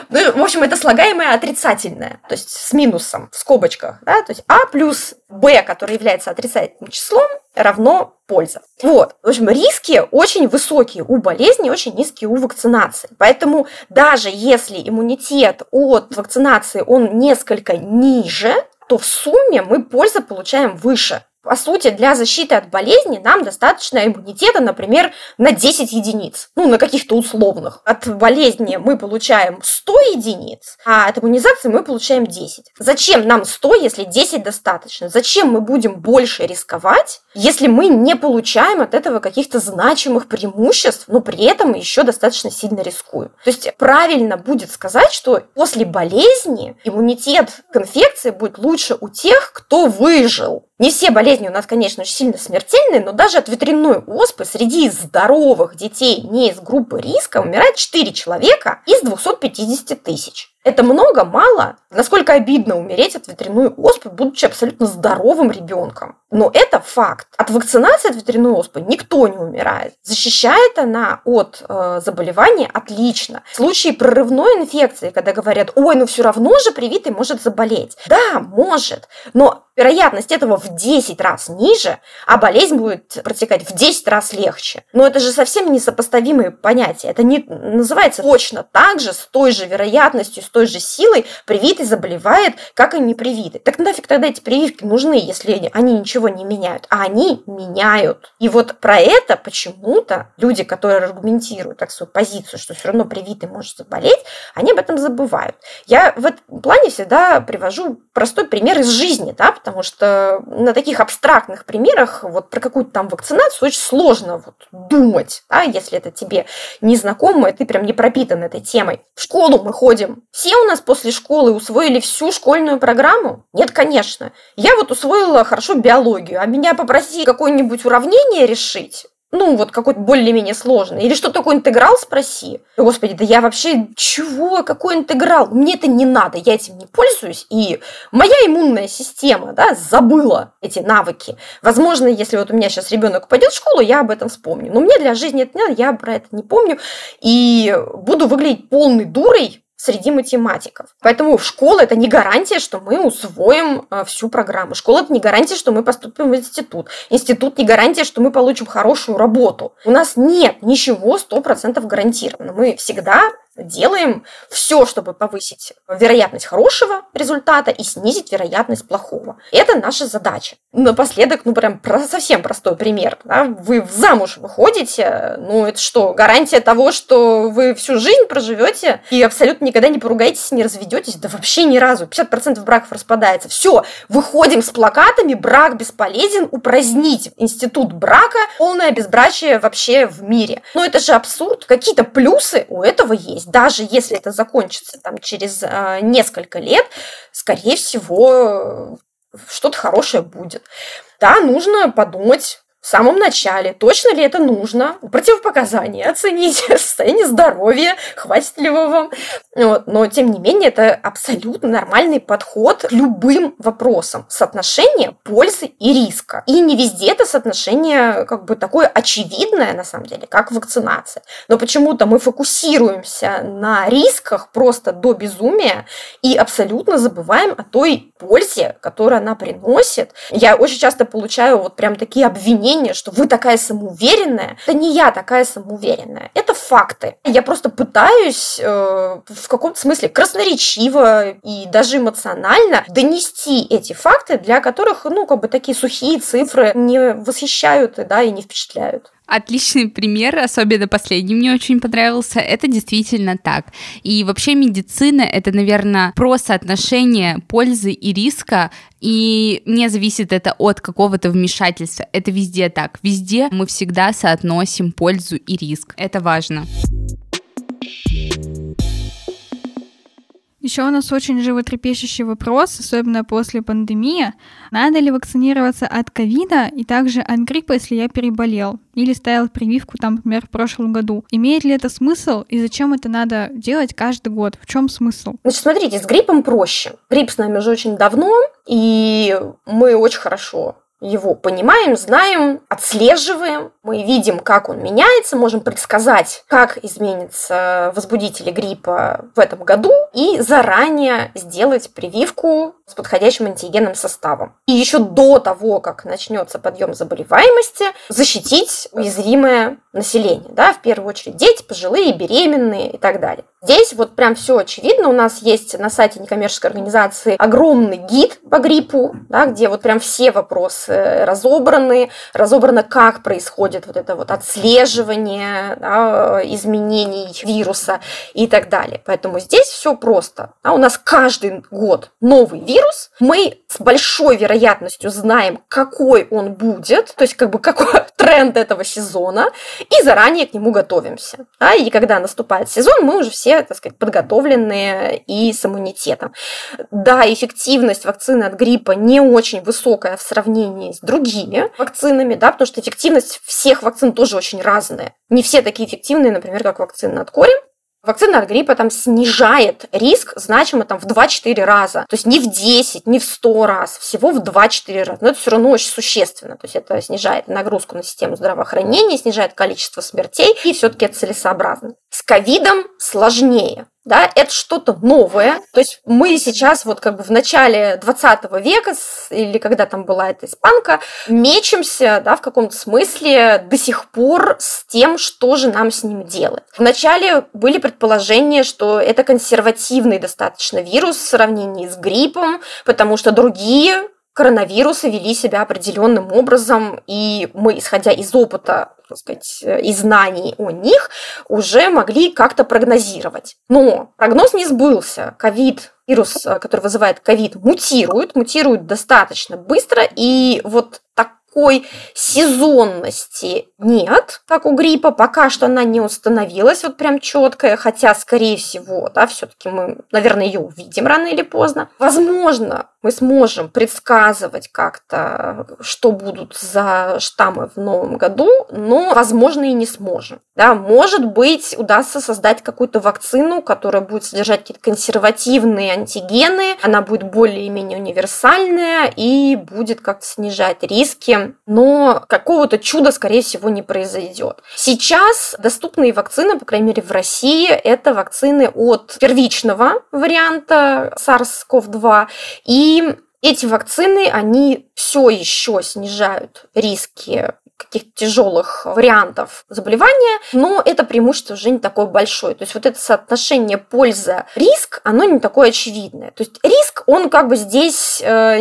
Ну, в общем, это слагаемое отрицательное, то есть с минусом, в скобочках, да, то есть А плюс Б, который является отрицательным числом, равно польза. Вот. В общем, риски очень высокие у болезни, очень низкие у вакцинации. Поэтому даже если иммунитет от вакцинации, он несколько ниже, то в сумме мы пользу получаем выше. По сути, для защиты от болезни нам достаточно иммунитета, например, на 10 единиц, ну, на каких-то условных. От болезни мы получаем 100 единиц, а от иммунизации мы получаем 10. Зачем нам 100, если 10 достаточно? Зачем мы будем больше рисковать, если мы не получаем от этого каких-то значимых преимуществ, но при этом еще достаточно сильно рискуем? То есть правильно будет сказать, что после болезни иммунитет к инфекции будет лучше у тех, кто выжил. Не все болезни у нас, конечно, очень сильно смертельные, но даже от ветряной оспы среди здоровых детей не из группы риска умирает 4 человека из 250 тысяч. Это много, мало? Насколько обидно умереть от ветряной оспы, будучи абсолютно здоровым ребенком. Но это факт. От вакцинации от ветряной оспы никто не умирает. Защищает она от э, заболевания отлично. В случае прорывной инфекции, когда говорят, ой, ну все равно же привитый может заболеть. Да, может. Но вероятность этого в 10 раз ниже, а болезнь будет протекать в 10 раз легче. Но это же совсем несопоставимые понятия. Это не называется точно так же, с той же вероятностью, с той же силой привитый заболевает, как и непривитый. Так нафиг тогда эти прививки нужны, если они ничего не меняют? А они меняют. И вот про это почему-то люди, которые аргументируют так свою позицию, что все равно привитый может заболеть, они об этом забывают. Я в этом плане всегда привожу простой пример из жизни, да, потому что на таких абстрактных примерах вот про какую-то там вакцинацию очень сложно вот думать, да, если это тебе незнакомо, и ты прям не пропитан этой темой. В школу мы ходим все у нас после школы усвоили всю школьную программу? Нет, конечно. Я вот усвоила хорошо биологию, а меня попроси какое-нибудь уравнение решить, ну, вот какой-то более-менее сложный. Или что такое интеграл, спроси. Господи, да я вообще, чего, какой интеграл? Мне это не надо, я этим не пользуюсь. И моя иммунная система, да, забыла эти навыки. Возможно, если вот у меня сейчас ребенок пойдет в школу, я об этом вспомню. Но мне для жизни это не надо, я про это не помню. И буду выглядеть полной дурой, среди математиков. Поэтому школа это не гарантия, что мы усвоим э, всю программу. Школа это не гарантия, что мы поступим в институт. Институт не гарантия, что мы получим хорошую работу. У нас нет ничего 100% гарантированно. Мы всегда делаем все, чтобы повысить вероятность хорошего результата и снизить вероятность плохого. Это наша задача. Напоследок, ну прям про, совсем простой пример. Да? Вы замуж выходите, ну это что, гарантия того, что вы всю жизнь проживете и абсолютно никогда не поругаетесь, не разведетесь? Да вообще ни разу. 50% браков распадается. Все, выходим с плакатами, брак бесполезен, упразднить институт брака, полное безбрачие вообще в мире. Но это же абсурд. Какие-то плюсы у этого есть есть даже если это закончится там, через э, несколько лет, скорее всего, что-то хорошее будет. Да, нужно подумать, в самом начале, точно ли это нужно, противопоказания, оценить (laughs) состояние здоровья, хватит ли вы вам. Вот. Но, тем не менее, это абсолютно нормальный подход к любым вопросам. Соотношение пользы и риска. И не везде это соотношение как бы такое очевидное, на самом деле, как вакцинация. Но почему-то мы фокусируемся на рисках просто до безумия и абсолютно забываем о той пользе, которую она приносит. Я очень часто получаю вот прям такие обвинения мнение, что вы такая самоуверенная. Это не я такая самоуверенная. Это факты. Я просто пытаюсь э, в каком-то смысле красноречиво и даже эмоционально донести эти факты, для которых, ну, как бы такие сухие цифры не восхищают да, и не впечатляют. Отличный пример, особенно последний мне очень понравился. Это действительно так. И вообще медицина — это, наверное, про соотношение пользы и риска, и не зависит это от какого-то вмешательства. Это везде так. Везде мы всегда соотносим пользу и риск. Это важно. Еще у нас очень животрепещущий вопрос, особенно после пандемии. Надо ли вакцинироваться от ковида и также от гриппа, если я переболел? Или ставил прививку, там, например, в прошлом году? Имеет ли это смысл и зачем это надо делать каждый год? В чем смысл? Значит, смотрите, с гриппом проще. Грипп с нами уже очень давно, и мы очень хорошо его понимаем, знаем, отслеживаем, мы видим, как он меняется, можем предсказать, как изменятся возбудители гриппа в этом году, и заранее сделать прививку с подходящим антигенным составом. И еще до того, как начнется подъем заболеваемости, защитить уязвимое население. Да, в первую очередь дети, пожилые, беременные и так далее. Здесь вот прям все очевидно. У нас есть на сайте некоммерческой организации огромный гид по гриппу, да, где вот прям все вопросы разобраны, разобрано, как происходит вот это вот отслеживание да, изменений вируса и так далее. Поэтому здесь все просто. Да, у нас каждый год новый вирус. Мы с большой вероятностью знаем, какой он будет, то есть как бы (laughs) какой тренд этого сезона, и заранее к нему готовимся. Да, и когда наступает сезон, мы уже все так сказать, подготовленные и с иммунитетом. Да, эффективность вакцины от гриппа не очень высокая в сравнении с другими вакцинами, да, потому что эффективность всех вакцин тоже очень разная. Не все такие эффективные, например, как вакцина от кори. Вакцина от гриппа там снижает риск значимо там в 2-4 раза. То есть не в 10, не в 100 раз, всего в 2-4 раза. Но это все равно очень существенно. То есть это снижает нагрузку на систему здравоохранения, снижает количество смертей, и все-таки это целесообразно. С ковидом сложнее да, это что-то новое. То есть мы сейчас вот как бы в начале 20 века, или когда там была эта испанка, мечемся, да, в каком-то смысле до сих пор с тем, что же нам с ним делать. Вначале были предположения, что это консервативный достаточно вирус в сравнении с гриппом, потому что другие коронавирусы вели себя определенным образом, и мы, исходя из опыта, так сказать, и знаний о них, уже могли как-то прогнозировать. Но прогноз не сбылся. Ковид вирус, который вызывает ковид, мутирует, мутирует достаточно быстро, и вот так такой сезонности нет, как у гриппа. Пока что она не установилась вот прям четкая, хотя, скорее всего, да, все-таки мы, наверное, ее увидим рано или поздно. Возможно, мы сможем предсказывать как-то, что будут за штаммы в новом году, но, возможно, и не сможем. Да, может быть, удастся создать какую-то вакцину, которая будет содержать какие-то консервативные антигены, она будет более-менее универсальная и будет как-то снижать риски но какого-то чуда, скорее всего, не произойдет. Сейчас доступные вакцины, по крайней мере в России, это вакцины от первичного варианта SARS-CoV-2 и эти вакцины, они все еще снижают риски каких-то тяжелых вариантов заболевания, но это преимущество уже не такое большое. То есть вот это соотношение польза-риск, оно не такое очевидное. То есть риск, он как бы здесь э,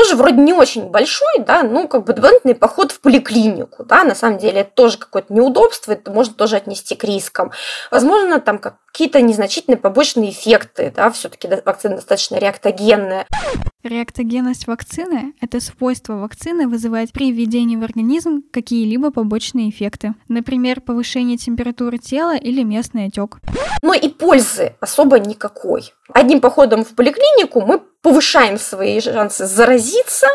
тоже вроде не очень большой, да, ну, как бы дополнительный поход в поликлинику, да, на самом деле это тоже какое-то неудобство, это можно тоже отнести к рискам. Возможно, там какие-то незначительные побочные эффекты, да, все-таки вакцина достаточно реактогенная. Реактогенность вакцины – это свойство вакцины вызывать при введении в организм какие-либо побочные эффекты, например, повышение температуры тела или местный отек. Но и пользы особо никакой. Одним походом в поликлинику мы повышаем свои шансы заразиться,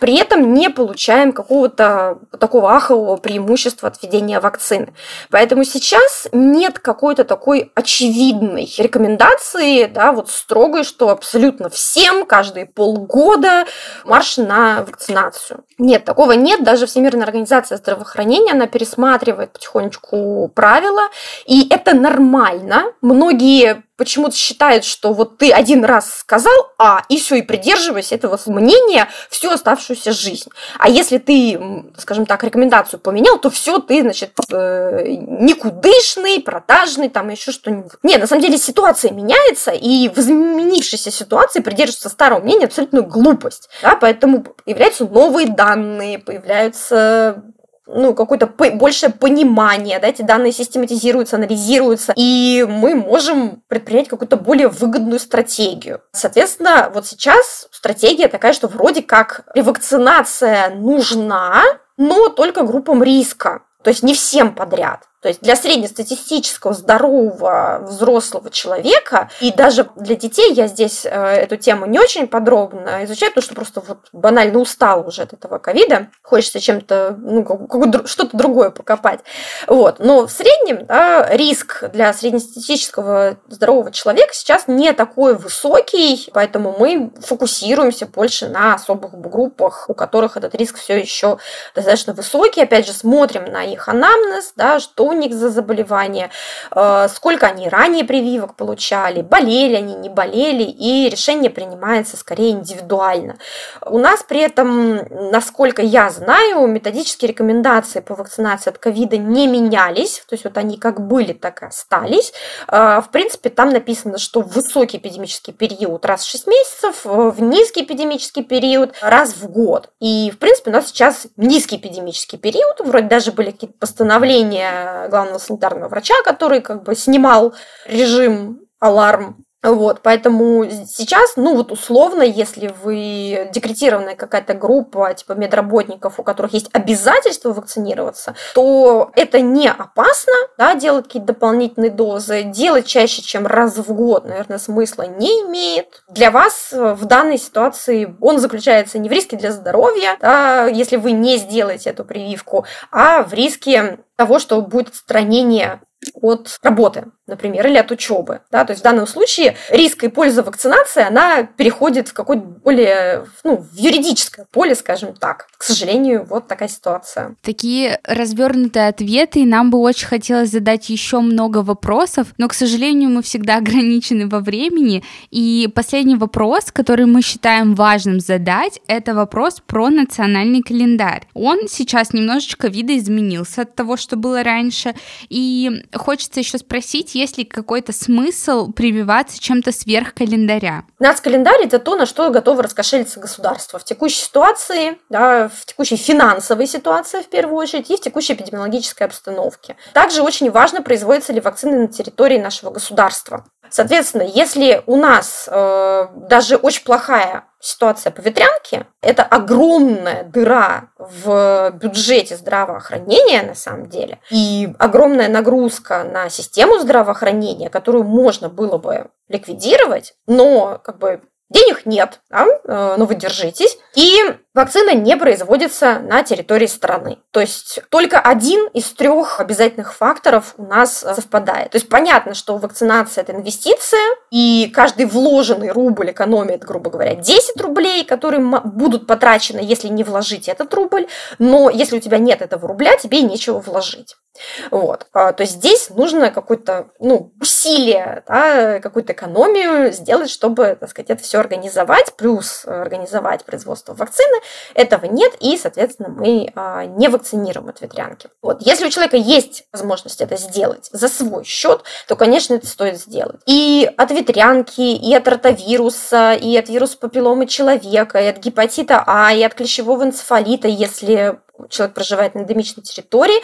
при этом не получаем какого-то такого ахового преимущества от введения вакцины. Поэтому сейчас нет какой-то такой очевидной рекомендации, да, вот строгой, что абсолютно всем каждые полгода марш на вакцинацию. Нет, такого нет. Даже Всемирная организация здравоохранения, она пересматривает потихонечку правила, и это нормально. Многие почему-то считают, что вот ты один раз сказал А, и все, и придерживайся этого мнения всю оставшуюся жизнь. А если ты, скажем так, рекомендацию поменял, то все, ты, значит, э, никудышный, продажный, там еще что-нибудь. Нет, на самом деле ситуация меняется, и в изменившейся ситуации придерживаться старого мнения абсолютно глупость. Да? Поэтому появляются новые данные, появляются ну, какое-то по- большее понимание, да, эти данные систематизируются, анализируются, и мы можем предпринять какую-то более выгодную стратегию. Соответственно, вот сейчас стратегия такая, что вроде как ревакцинация нужна, но только группам риска, то есть не всем подряд. То есть для среднестатистического здорового взрослого человека и даже для детей я здесь э, эту тему не очень подробно изучаю, потому что просто вот банально устал уже от этого ковида, хочется чем-то, ну, что-то другое покопать. Вот. Но в среднем да, риск для среднестатистического здорового человека сейчас не такой высокий, поэтому мы фокусируемся больше на особых группах, у которых этот риск все еще достаточно высокий. Опять же, смотрим на их анамнез, да, что у них за заболевание, э, сколько они ранее прививок получали, болели они, не болели, и решение принимается скорее индивидуально. У нас при этом, насколько я знаю, методические рекомендации по вакцинации от ковида не менялись, то есть вот они как были, так и остались. Э, в принципе, там написано, что высокий эпидемический период раз в 6 месяцев, в низкий эпидемический период раз в год. И, в принципе, у нас сейчас низкий эпидемический период, вроде даже были какие-то постановления главного санитарного врача, который как бы снимал режим аларм вот, поэтому сейчас, ну вот условно, если вы декретированная какая-то группа, типа медработников, у которых есть обязательство вакцинироваться, то это не опасно, да, делать какие-то дополнительные дозы. Делать чаще, чем раз в год, наверное, смысла не имеет. Для вас в данной ситуации он заключается не в риске для здоровья, да, если вы не сделаете эту прививку, а в риске того, что будет отстранение от работы, например, или от учебы. Да? То есть в данном случае риск и польза вакцинации, она переходит в какое-то более, ну, в юридическое поле, скажем так. К сожалению, вот такая ситуация. Такие развернутые ответы, и нам бы очень хотелось задать еще много вопросов, но, к сожалению, мы всегда (laughs) ограничены во времени. И последний вопрос, который мы считаем важным задать, это вопрос про национальный календарь. Он сейчас немножечко видоизменился от того, что было раньше, и хочется еще спросить, есть ли какой-то смысл прививаться чем-то сверх календаря? Нацкалендарь – это то, на что готово раскошелиться государство в текущей ситуации, да, в текущей финансовой ситуации в первую очередь и в текущей эпидемиологической обстановке. Также очень важно, производятся ли вакцины на территории нашего государства. Соответственно, если у нас э, даже очень плохая ситуация по ветрянке, это огромная дыра в бюджете здравоохранения на самом деле, и огромная нагрузка на систему здравоохранения, которую можно было бы ликвидировать, но как бы денег нет, да? Э, но вы держитесь. И вакцина не производится на территории страны. То есть только один из трех обязательных факторов у нас совпадает. То есть понятно, что вакцинация – это инвестиция, и каждый вложенный рубль экономит, грубо говоря, 10 рублей, которые будут потрачены, если не вложить этот рубль. Но если у тебя нет этого рубля, тебе нечего вложить. Вот. А, то есть здесь нужно какое-то ну, усилие, да, какую-то экономию сделать, чтобы, так сказать, это все организовать, плюс организовать производство вакцины. Этого нет, и, соответственно, мы а, не вакцинируем от ветрянки. Вот. Если у человека есть возможность это сделать за свой счет, то, конечно, это стоит сделать. И от ветрянки, и от ротавируса, и от вируса папилломы человека, и от гепатита А, и от клещевого энцефалита, если человек проживает на эндемичной территории,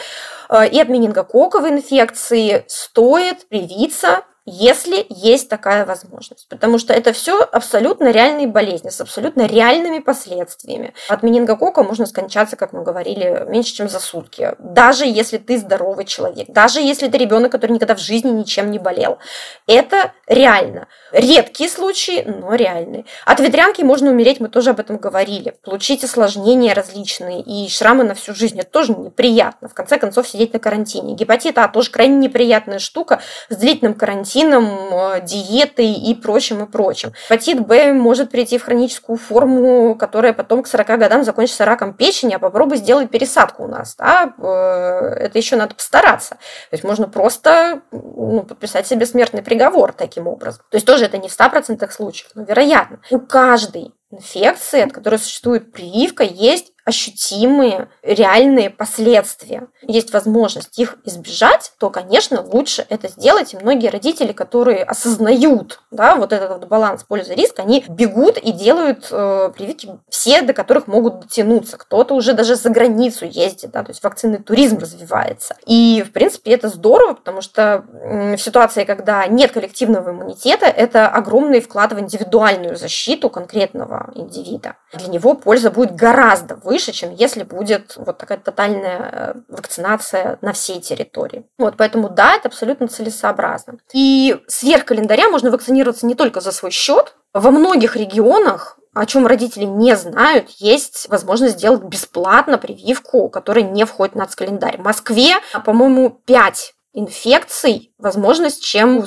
э, и от менингококковой инфекции стоит привиться если есть такая возможность. Потому что это все абсолютно реальные болезни с абсолютно реальными последствиями. От менингокока можно скончаться, как мы говорили, меньше, чем за сутки. Даже если ты здоровый человек, даже если ты ребенок, который никогда в жизни ничем не болел. Это реально. Редкие случаи, но реальные. От ветрянки можно умереть, мы тоже об этом говорили. Получить осложнения различные и шрамы на всю жизнь. Это тоже неприятно. В конце концов, сидеть на карантине. Гепатит А тоже крайне неприятная штука с длительным карантином карантином, э, диетой и прочим, и прочим. Гепатит Б может прийти в хроническую форму, которая потом к 40 годам закончится раком печени, а попробуй сделать пересадку у нас. Да? Э, это еще надо постараться. То есть можно просто ну, подписать себе смертный приговор таким образом. То есть тоже это не в 100% случаев, но вероятно. У каждой инфекции, от которой существует прививка, есть ощутимые, реальные последствия, есть возможность их избежать, то, конечно, лучше это сделать. И многие родители, которые осознают да, вот этот вот баланс пользы-риск, они бегут и делают э, прививки все, до которых могут дотянуться. Кто-то уже даже за границу ездит, да, то есть вакцинный туризм развивается. И, в принципе, это здорово, потому что в ситуации, когда нет коллективного иммунитета, это огромный вклад в индивидуальную защиту конкретного индивида. Для него польза будет гораздо выше, чем если будет вот такая тотальная э, вакцинация на всей территории. Вот, поэтому да, это абсолютно целесообразно. И сверх календаря можно вакцинироваться не только за свой счет. Во многих регионах о чем родители не знают, есть возможность сделать бесплатно прививку, которая не входит в нацкалендарь. В Москве, по-моему, 5 инфекций, возможность, чем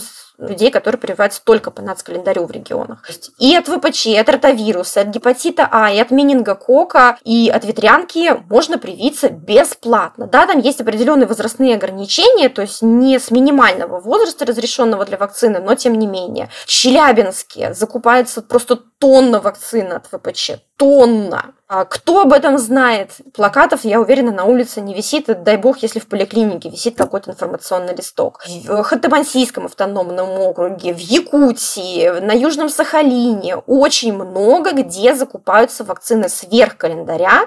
людей, которые прививаются только по нацкалендарю в регионах. И от ВПЧ, и от ротавируса, от гепатита А, и от менингокока, и от ветрянки можно привиться бесплатно. Да, там есть определенные возрастные ограничения, то есть не с минимального возраста, разрешенного для вакцины, но тем не менее. В Челябинске закупается просто тонна вакцины от ВПЧ. Тонна. А кто об этом знает? Плакатов, я уверена, на улице не висит. Дай бог, если в поликлинике висит какой-то информационный листок. В Ханты-Мансийском автономном округе, в Якутии, на Южном Сахалине очень много где закупаются вакцины сверх календаря,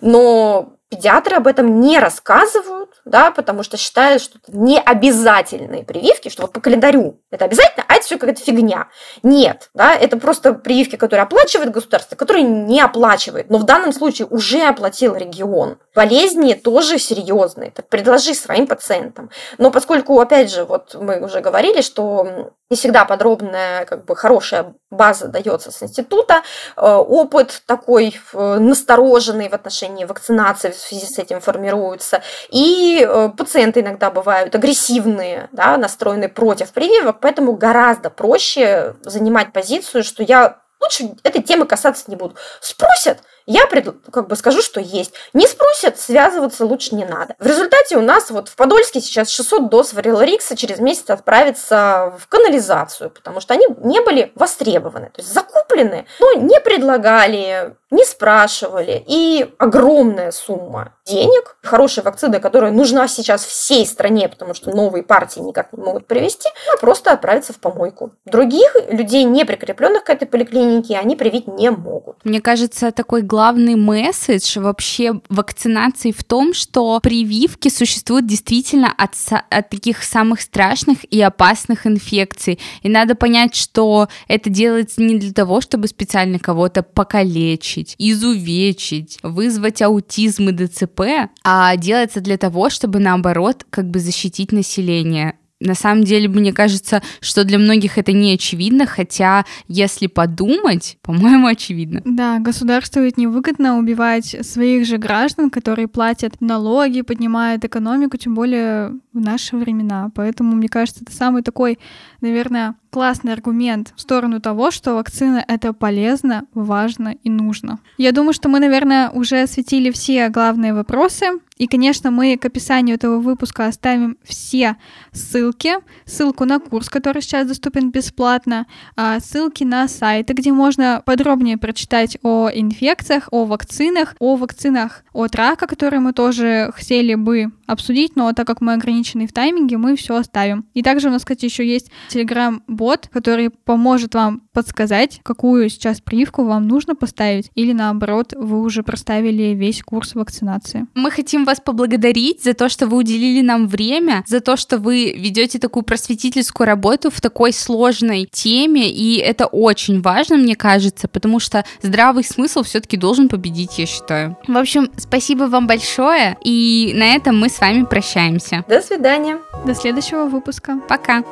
но педиатры об этом не рассказывают, да, потому что считают, что это не обязательные прививки, что вот по календарю это обязательно, а это все какая-то фигня. Нет, да, это просто прививки, которые оплачивает государство, которые не оплачивает, но в данном случае уже оплатил регион. Болезни тоже серьезные, предложи своим пациентам. Но поскольку, опять же, вот мы уже говорили, что не всегда подробная, как бы хорошая база дается с института, э, опыт такой э, настороженный в отношении вакцинации в связи с этим формируется, и э, пациенты иногда бывают агрессивные, да, настроенные против прививок, поэтому гораздо проще занимать позицию, что я лучше этой темы касаться не буду. Спросят, я пред, как бы скажу, что есть. Не спросят, связываться лучше не надо. В результате у нас вот в Подольске сейчас 600 доз варилорикса через месяц отправится в канализацию, потому что они не были востребованы, то есть закуплены, но не предлагали, не спрашивали. И огромная сумма денег, хорошая вакцина, которая нужна сейчас всей стране, потому что новые партии никак не могут привести, она просто отправится в помойку. Других людей, не прикрепленных к этой поликлинике, они привить не могут. Мне кажется, такой главный месседж вообще вакцинации в том, что прививки существуют действительно от, от таких самых страшных и опасных инфекций. И надо понять, что это делается не для того, чтобы специально кого-то покалечить, изувечить, вызвать аутизм и ДЦП, а делается для того, чтобы наоборот как бы защитить население на самом деле, мне кажется, что для многих это не очевидно, хотя, если подумать, по-моему, очевидно. Да, государству ведь невыгодно убивать своих же граждан, которые платят налоги, поднимают экономику, тем более в наши времена. Поэтому, мне кажется, это самый такой, наверное, классный аргумент в сторону того, что вакцина — это полезно, важно и нужно. Я думаю, что мы, наверное, уже осветили все главные вопросы. И, конечно, мы к описанию этого выпуска оставим все ссылки. Ссылку на курс, который сейчас доступен бесплатно, а ссылки на сайты, где можно подробнее прочитать о инфекциях, о вакцинах, о вакцинах от рака, которые мы тоже хотели бы обсудить, но так как мы ограничены в тайминге, мы все оставим. И также у нас, кстати, еще есть телеграм-бот, который поможет вам подсказать, какую сейчас прививку вам нужно поставить, или наоборот, вы уже проставили весь курс вакцинации. Мы хотим вас поблагодарить за то, что вы уделили нам время, за то, что вы ведете такую просветительскую работу в такой сложной теме, и это очень важно, мне кажется, потому что здравый смысл все-таки должен победить, я считаю. В общем, спасибо вам большое, и на этом мы с вами прощаемся. До свидания. До следующего выпуска. Пока.